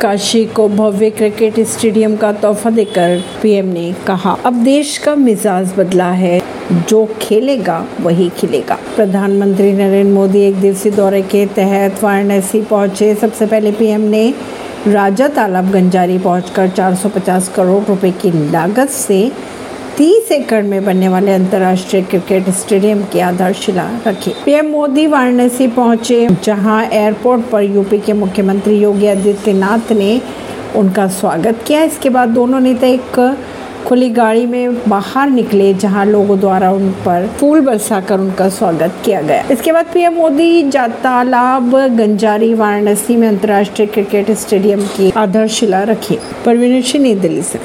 काशी को भव्य cricket stadium का तोहफा देकर पीएम ने कहा, अब देश का मिजाज बदला है। जो खेलेगा, वही खिलेगा। प्रधानमंत्री नरेंद्र मोदी एक दिवसीय दौरे के तहत वाराणसी पहुँचे। सबसे पहले पीएम ने राजा तालाब गंजारी पहुंचकर 450 करोड़ रुपए की लागत से 30 एकड़ में बनने वाले अंतर्राष्ट्रीय क्रिकेट स्टेडियम की आधारशिला रखी। पीएम मोदी वाराणसी पहुँचे, जहाँ एयरपोर्ट पर यूपी के मुख्यमंत्री योगी आदित्यनाथ ने उनका स्वागत किया। इसके बाद दोनों नेता एक खुली गाड़ी में बाहर निकले, जहाँ लोगों द्वारा उन पर फूल बरसाकर उनका स्वागत किया गया। इसके बाद पीएम मोदी जातालाब, गंजारी, वाराणसी में अंतर्राष्ट्रीय क्रिकेट स्टेडियम की आधारशिला रखी। परवीन सिंह, नई दिल्ली से।